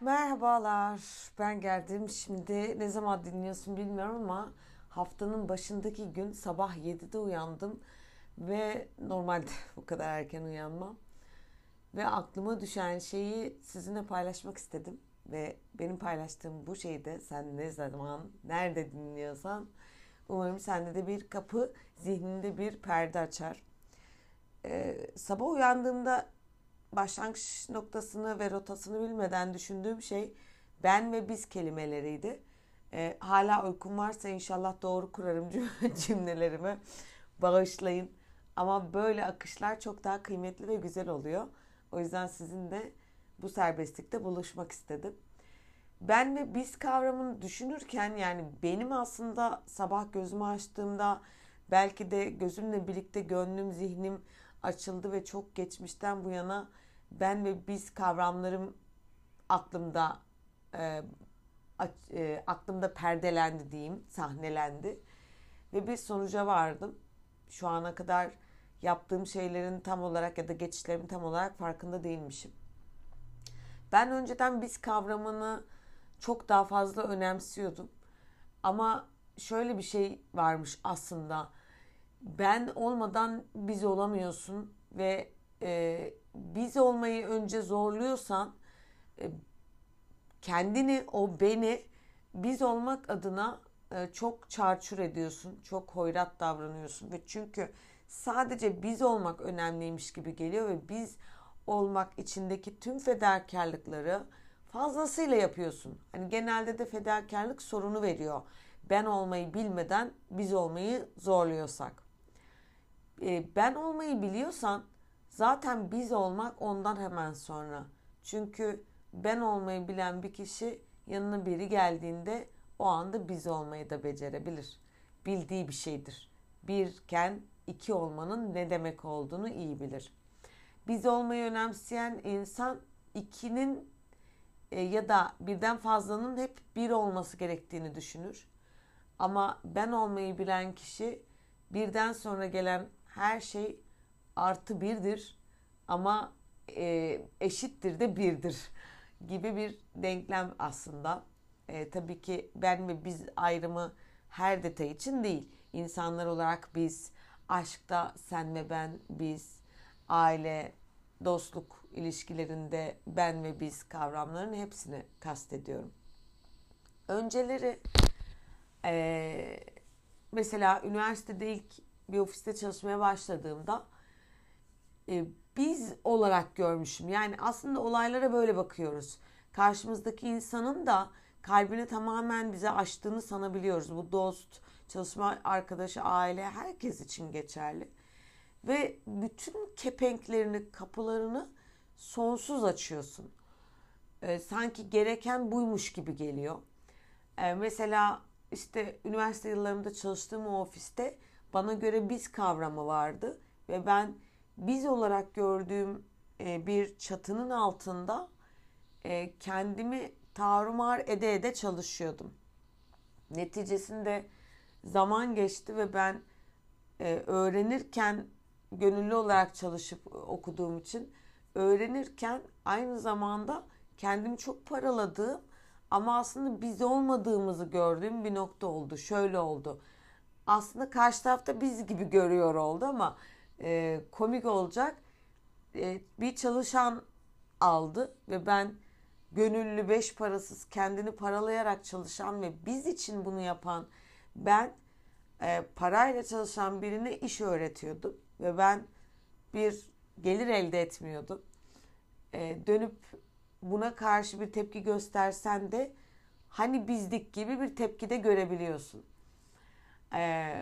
Merhabalar, ben geldim. Şimdi ne zaman dinliyorsun bilmiyorum ama haftanın başındaki gün sabah 7'de uyandım ve normalde bu kadar erken uyanmam. Ve aklıma düşen şeyi sizinle paylaşmak istedim. Ve benim paylaştığım bu şeyi de sen ne zaman, nerede dinliyorsan umarım sende de bir kapı, zihninde bir perde açar. Ee, sabah uyandığımda başlangıç noktasını ve rotasını bilmeden düşündüğüm şey ben ve biz kelimeleriydi. Ee, hala uykum varsa inşallah doğru kurarım cümlelerimi. Bağışlayın. Ama böyle akışlar çok daha kıymetli ve güzel oluyor. O yüzden sizinle bu serbestlikte buluşmak istedim. Ben ve biz kavramını düşünürken yani benim aslında sabah gözümü açtığımda belki de gözümle birlikte gönlüm, zihnim açıldı ve çok geçmişten bu yana ben ve biz kavramlarım aklımda e, e, aklımda perdelendi diyeyim, sahnelendi ve bir sonuca vardım. Şu ana kadar yaptığım şeylerin tam olarak ya da geçişlerimin tam olarak farkında değilmişim. Ben önceden biz kavramını çok daha fazla önemsiyordum. Ama şöyle bir şey varmış aslında. Ben olmadan biz olamıyorsun ve e, biz olmayı önce zorluyorsan e, kendini o beni biz olmak adına e, çok çarçur ediyorsun. Çok hoyrat davranıyorsun ve çünkü sadece biz olmak önemliymiş gibi geliyor ve biz olmak içindeki tüm fedakarlıkları fazlasıyla yapıyorsun. Hani genelde de fedakarlık sorunu veriyor. Ben olmayı bilmeden biz olmayı zorluyorsak. E, ben olmayı biliyorsan zaten biz olmak ondan hemen sonra. Çünkü ben olmayı bilen bir kişi yanına biri geldiğinde o anda biz olmayı da becerebilir. Bildiği bir şeydir. Birken iki olmanın ne demek olduğunu iyi bilir. Biz olmayı önemseyen insan ikinin e, ya da birden fazlanın hep bir olması gerektiğini düşünür. Ama ben olmayı bilen kişi birden sonra gelen her şey artı birdir ama e, eşittir de birdir gibi bir denklem aslında. E, tabii ki ben ve biz ayrımı her detay için değil. İnsanlar olarak biz, aşkta sen ve ben, biz, aile, dostluk ilişkilerinde ben ve biz kavramlarının hepsini kastediyorum. Önceleri e, mesela üniversitede ilk bir ofiste çalışmaya başladığımda e, biz olarak görmüşüm. Yani aslında olaylara böyle bakıyoruz. Karşımızdaki insanın da kalbini tamamen bize açtığını sanabiliyoruz. Bu dost, çalışma arkadaşı, aile herkes için geçerli. Ve bütün kepenklerini, kapılarını sonsuz açıyorsun. Ee, sanki gereken buymuş gibi geliyor. Ee, mesela işte üniversite yıllarımda çalıştığım o ofiste bana göre biz kavramı vardı ve ben biz olarak gördüğüm e, bir çatının altında e, kendimi tarumar ede ede çalışıyordum. Neticesinde zaman geçti ve ben e, öğrenirken gönüllü olarak çalışıp okuduğum için öğrenirken aynı zamanda kendimi çok paraladığım ama aslında biz olmadığımızı gördüğüm bir nokta oldu. Şöyle oldu. Aslında karşı tarafta biz gibi görüyor oldu ama e, komik olacak. E, bir çalışan aldı ve ben gönüllü beş parasız kendini paralayarak çalışan ve biz için bunu yapan ben e, parayla çalışan birine iş öğretiyordum ve ben bir gelir elde etmiyordum. E, dönüp buna karşı bir tepki göstersen de hani bizdik gibi bir tepki de görebiliyorsun. E,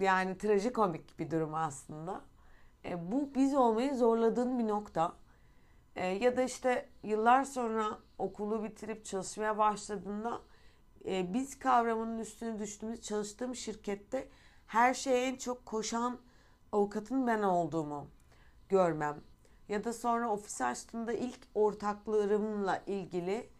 yani trajikomik bir durum aslında. E, bu biz olmayı zorladığın bir nokta. E, ya da işte yıllar sonra okulu bitirip çalışmaya başladığında e, biz kavramının üstüne düştüğümüz çalıştığım şirkette her şeye en çok koşan avukatın ben olduğumu görmem. Ya da sonra ofis açtığımda ilk ortaklarımla ilgili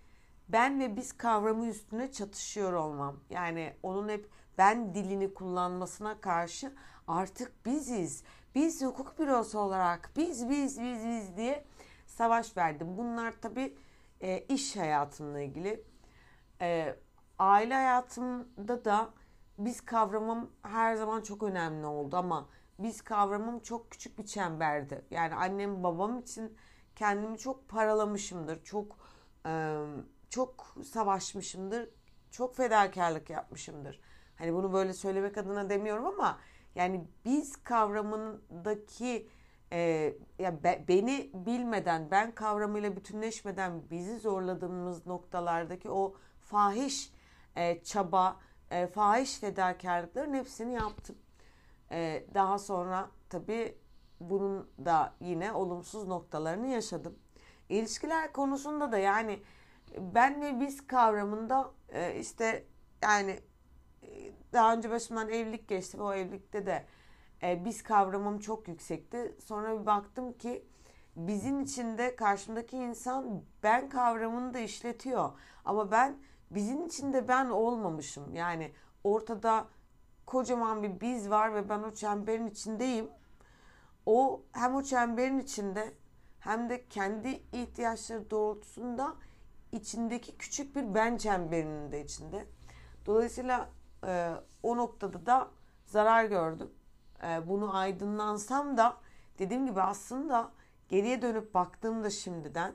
ben ve biz kavramı üstüne çatışıyor olmam. Yani onun hep ben dilini kullanmasına karşı artık biziz. Biz hukuk bürosu olarak biz biz biz biz diye savaş verdim. Bunlar tabii e, iş hayatımla ilgili. E, aile hayatımda da biz kavramım her zaman çok önemli oldu ama biz kavramım çok küçük bir çemberdi. Yani annem babam için kendimi çok paralamışımdır. Çok e, çok savaşmışımdır. Çok fedakarlık yapmışımdır. Hani bunu böyle söylemek adına demiyorum ama yani biz kavramındaki e, ya be, beni bilmeden, ben kavramıyla bütünleşmeden bizi zorladığımız noktalardaki o fahiş e, çaba, e, fahiş fedakarlıkların hepsini yaptım. E, daha sonra tabii bunun da yine olumsuz noktalarını yaşadım. İlişkiler konusunda da yani ben ve biz kavramında e, işte yani daha önce başımdan evlilik geçti ve o evlilikte de e, biz kavramım çok yüksekti. Sonra bir baktım ki bizim içinde karşımdaki insan ben kavramını da işletiyor. Ama ben bizim içinde ben olmamışım. Yani ortada kocaman bir biz var ve ben o çemberin içindeyim. O hem o çemberin içinde hem de kendi ihtiyaçları doğrultusunda içindeki küçük bir ben çemberinin de içinde. Dolayısıyla e, o noktada da zarar gördüm. E, bunu aydınlansam da dediğim gibi aslında geriye dönüp baktığımda şimdiden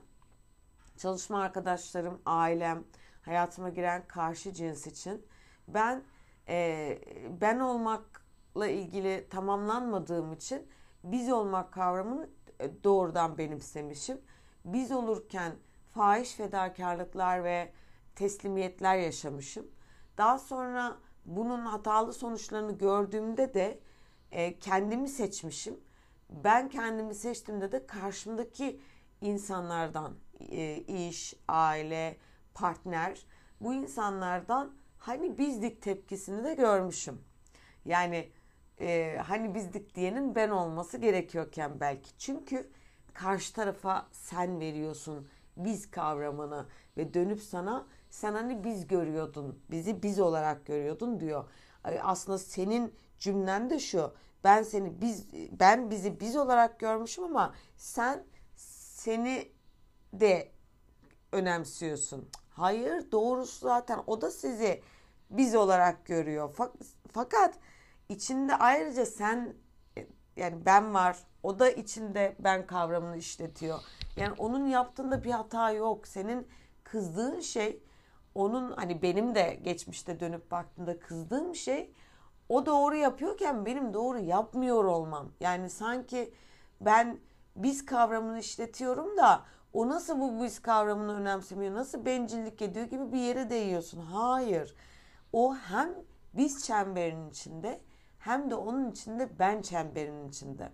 çalışma arkadaşlarım, ailem, hayatıma giren karşı cins için ben e, ben olmakla ilgili tamamlanmadığım için biz olmak kavramını e, doğrudan benimsemişim. Biz olurken fahiş fedakarlıklar ve teslimiyetler yaşamışım. Daha sonra bunun hatalı sonuçlarını gördüğümde de e, kendimi seçmişim. Ben kendimi seçtiğimde de karşımdaki insanlardan e, iş, aile, partner bu insanlardan hani bizdik tepkisini de görmüşüm. Yani e, hani bizdik diyenin ben olması gerekiyorken belki. Çünkü karşı tarafa sen veriyorsun biz kavramını ve dönüp sana sen hani biz görüyordun, bizi biz olarak görüyordun diyor. Aslında senin cümlen de şu. Ben seni biz ben bizi biz olarak görmüşüm ama sen seni de önemsiyorsun. Hayır, doğrusu zaten o da sizi biz olarak görüyor. Fakat içinde ayrıca sen yani ben var. O da içinde ben kavramını işletiyor. Yani onun yaptığında bir hata yok. Senin kızdığın şey onun hani benim de geçmişte dönüp baktığımda kızdığım şey o doğru yapıyorken benim doğru yapmıyor olmam. Yani sanki ben biz kavramını işletiyorum da o nasıl bu biz kavramını önemsemiyor, nasıl bencillik ediyor gibi bir yere değiyorsun. Hayır. O hem biz çemberinin içinde hem de onun içinde ben çemberinin içinde.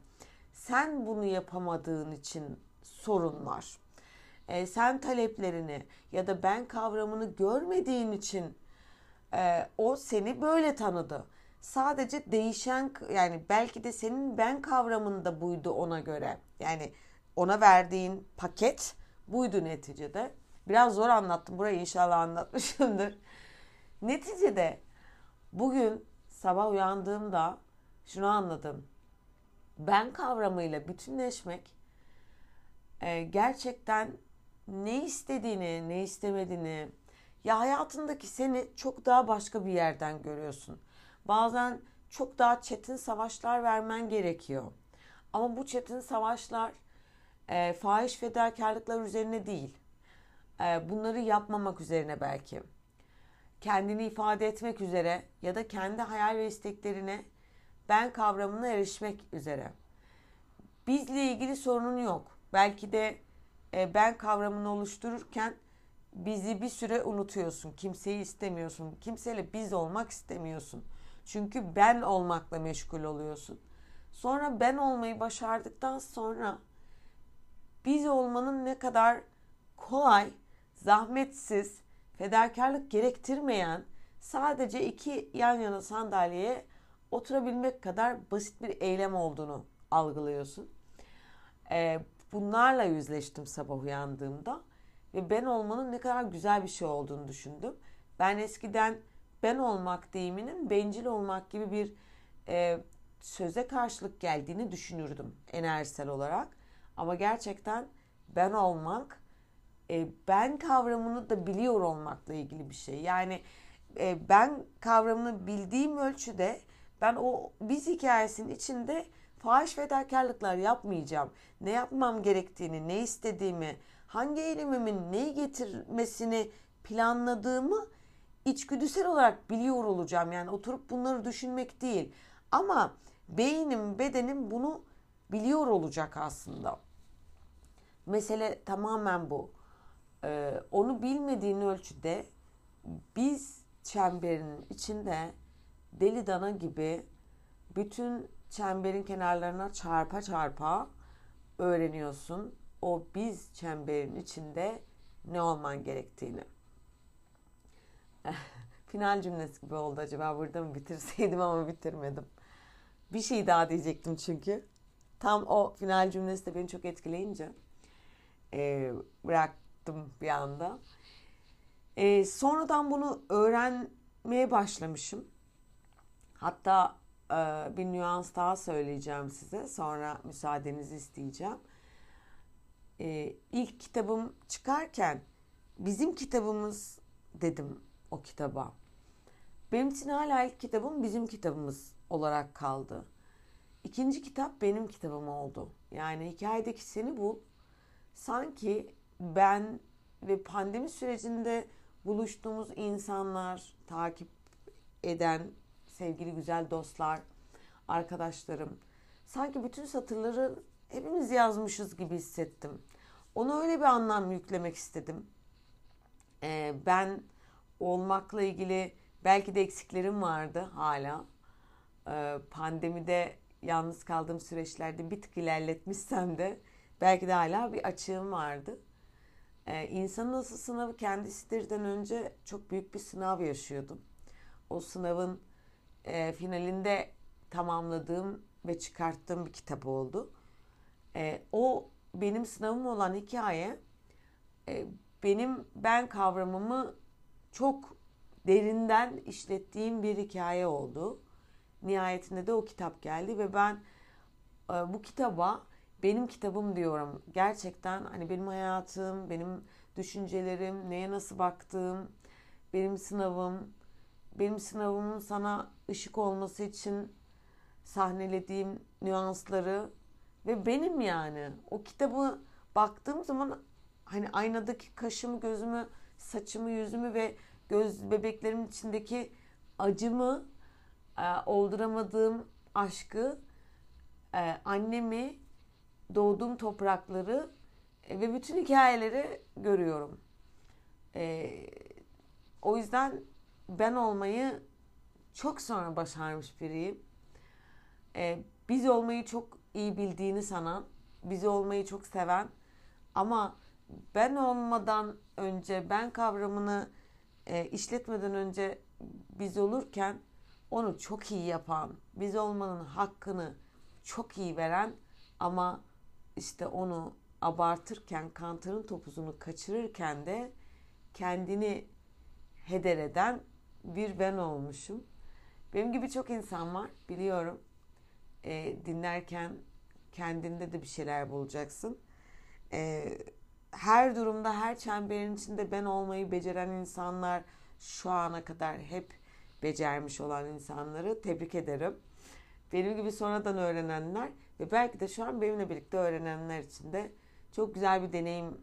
Sen bunu yapamadığın için sorun var. E, sen taleplerini ya da ben kavramını görmediğin için e, o seni böyle tanıdı. Sadece değişen yani belki de senin ben kavramında buydu ona göre. Yani ona verdiğin paket buydu neticede. Biraz zor anlattım. Burayı inşallah anlatmışımdır. Neticede bugün sabah uyandığımda şunu anladım. Ben kavramıyla bütünleşmek e, gerçekten ne istediğini, ne istemediğini ya hayatındaki seni çok daha başka bir yerden görüyorsun. Bazen çok daha çetin savaşlar vermen gerekiyor. Ama bu çetin savaşlar e, fahiş fedakarlıklar üzerine değil. E, bunları yapmamak üzerine belki. Kendini ifade etmek üzere ya da kendi hayal ve isteklerine ben kavramına erişmek üzere. Bizle ilgili sorunun yok. Belki de e, ben kavramını oluştururken bizi bir süre unutuyorsun. Kimseyi istemiyorsun. Kimseyle biz olmak istemiyorsun. Çünkü ben olmakla meşgul oluyorsun. Sonra ben olmayı başardıktan sonra biz olmanın ne kadar kolay, zahmetsiz, fedakarlık gerektirmeyen sadece iki yan yana sandalyeye oturabilmek kadar basit bir eylem olduğunu algılıyorsun. Ee, bunlarla yüzleştim sabah uyandığımda ve ben olmanın ne kadar güzel bir şey olduğunu düşündüm. Ben eskiden ben olmak deyiminin bencil olmak gibi bir e, söze karşılık geldiğini düşünürdüm enerjisel olarak. Ama gerçekten ben olmak e, ben kavramını da biliyor olmakla ilgili bir şey. Yani e, ben kavramını bildiğim ölçüde ben o biz hikayesinin içinde fahiş fedakarlıklar yapmayacağım. Ne yapmam gerektiğini, ne istediğimi, hangi eylemimin neyi getirmesini planladığımı içgüdüsel olarak biliyor olacağım. Yani oturup bunları düşünmek değil. Ama beynim, bedenim bunu biliyor olacak aslında. Mesele tamamen bu. Ee, onu bilmediğin ölçüde biz çemberin içinde deli dana gibi bütün çemberin kenarlarına çarpa çarpa öğreniyorsun. O biz çemberin içinde ne olman gerektiğini. Final cümlesi gibi oldu acaba burada mı bitirseydim ama bitirmedim. Bir şey daha diyecektim çünkü. Tam o final cümlesi de beni çok etkileyince e, bıraktım bir anda. E, sonradan bunu öğrenmeye başlamışım. Hatta bir nüans daha söyleyeceğim size. Sonra müsaadenizi isteyeceğim. E, ilk kitabım çıkarken bizim kitabımız dedim o kitaba. Benim için hala ilk kitabım bizim kitabımız olarak kaldı. İkinci kitap benim kitabım oldu. Yani hikayedeki seni bul. Sanki ben ve pandemi sürecinde buluştuğumuz insanlar, takip eden sevgili güzel dostlar, arkadaşlarım. Sanki bütün satırları hepimiz yazmışız gibi hissettim. Ona öyle bir anlam yüklemek istedim. Ee, ben olmakla ilgili belki de eksiklerim vardı hala. Ee, pandemide yalnız kaldığım süreçlerde bir tık ilerletmişsem de belki de hala bir açığım vardı. Ee, insanın asıl sınavı kendisidirden önce çok büyük bir sınav yaşıyordum. O sınavın e, finalinde tamamladığım ve çıkarttığım bir kitap oldu. E, o benim sınavım olan hikaye e, benim ben kavramımı çok derinden işlettiğim bir hikaye oldu. Nihayetinde de o kitap geldi ve ben e, bu kitaba benim kitabım diyorum. Gerçekten hani benim hayatım, benim düşüncelerim, neye nasıl baktığım, benim sınavım, benim sınavımın sana ışık olması için sahnelediğim nüansları ve benim yani o kitabı baktığım zaman hani aynadaki kaşımı, gözümü, saçımı, yüzümü ve göz bebeklerimin içindeki acımı, e, olduramadığım aşkı, e, annemi, doğduğum toprakları e, ve bütün hikayeleri görüyorum. E, o yüzden ben olmayı çok sonra başarmış biriyim. E, biz olmayı çok iyi bildiğini sanan, bizi olmayı çok seven ama ben olmadan önce, ben kavramını e, işletmeden önce biz olurken onu çok iyi yapan, biz olmanın hakkını çok iyi veren ama işte onu abartırken, kantarın topuzunu kaçırırken de kendini heder eden bir ben olmuşum. Benim gibi çok insan var biliyorum. E, dinlerken kendinde de bir şeyler bulacaksın. E, her durumda, her çemberin içinde ben olmayı beceren insanlar şu ana kadar hep becermiş olan insanları tebrik ederim. Benim gibi sonradan öğrenenler ve belki de şu an benimle birlikte öğrenenler için de çok güzel bir deneyim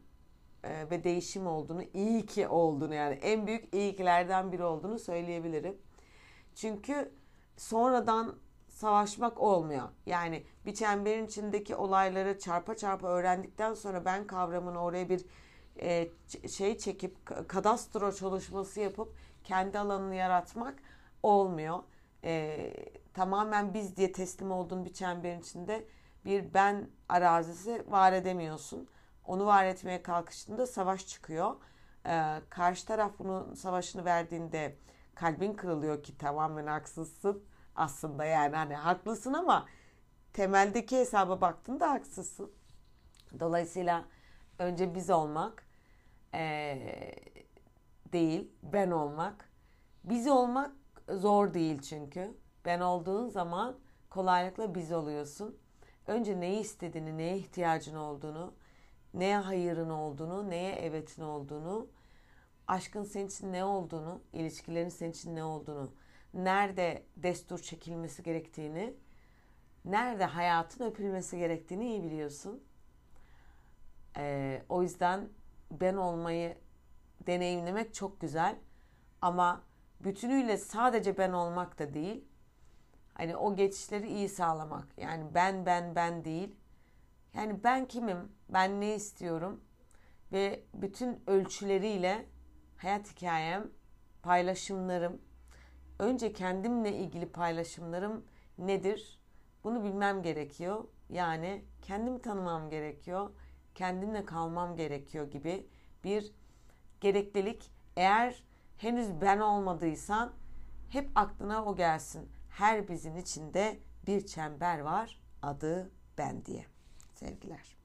e, ve değişim olduğunu, iyi ki olduğunu yani en büyük iyikilerden biri olduğunu söyleyebilirim. Çünkü sonradan savaşmak olmuyor. Yani bir çemberin içindeki olayları çarpa çarpa öğrendikten sonra ben kavramını oraya bir e, şey çekip kadastro çalışması yapıp kendi alanını yaratmak olmuyor. E, tamamen biz diye teslim olduğun bir çemberin içinde bir ben arazisi var edemiyorsun. Onu var etmeye kalkıştığında savaş çıkıyor. E, karşı taraf bunun savaşını verdiğinde kalbin kırılıyor ki tamamen haksızsın aslında yani hani haklısın ama temeldeki hesaba baktığında haksızsın. Dolayısıyla önce biz olmak ee, değil ben olmak. Biz olmak zor değil çünkü. Ben olduğun zaman kolaylıkla biz oluyorsun. Önce neyi istediğini, neye ihtiyacın olduğunu neye hayırın olduğunu, neye evetin olduğunu, aşkın senin için ne olduğunu, ilişkilerin senin için ne olduğunu, nerede destur çekilmesi gerektiğini, nerede hayatın öpülmesi gerektiğini iyi biliyorsun. Ee, o yüzden ben olmayı deneyimlemek çok güzel. Ama bütünüyle sadece ben olmak da değil. Hani o geçişleri iyi sağlamak. Yani ben ben ben değil. Yani ben kimim? Ben ne istiyorum? Ve bütün ölçüleriyle hayat hikayem, paylaşımlarım, önce kendimle ilgili paylaşımlarım nedir? Bunu bilmem gerekiyor. Yani kendimi tanımam gerekiyor. Kendimle kalmam gerekiyor gibi bir gereklilik. Eğer henüz ben olmadıysan hep aklına o gelsin. Her bizim içinde bir çember var adı ben diye. Sevgiler.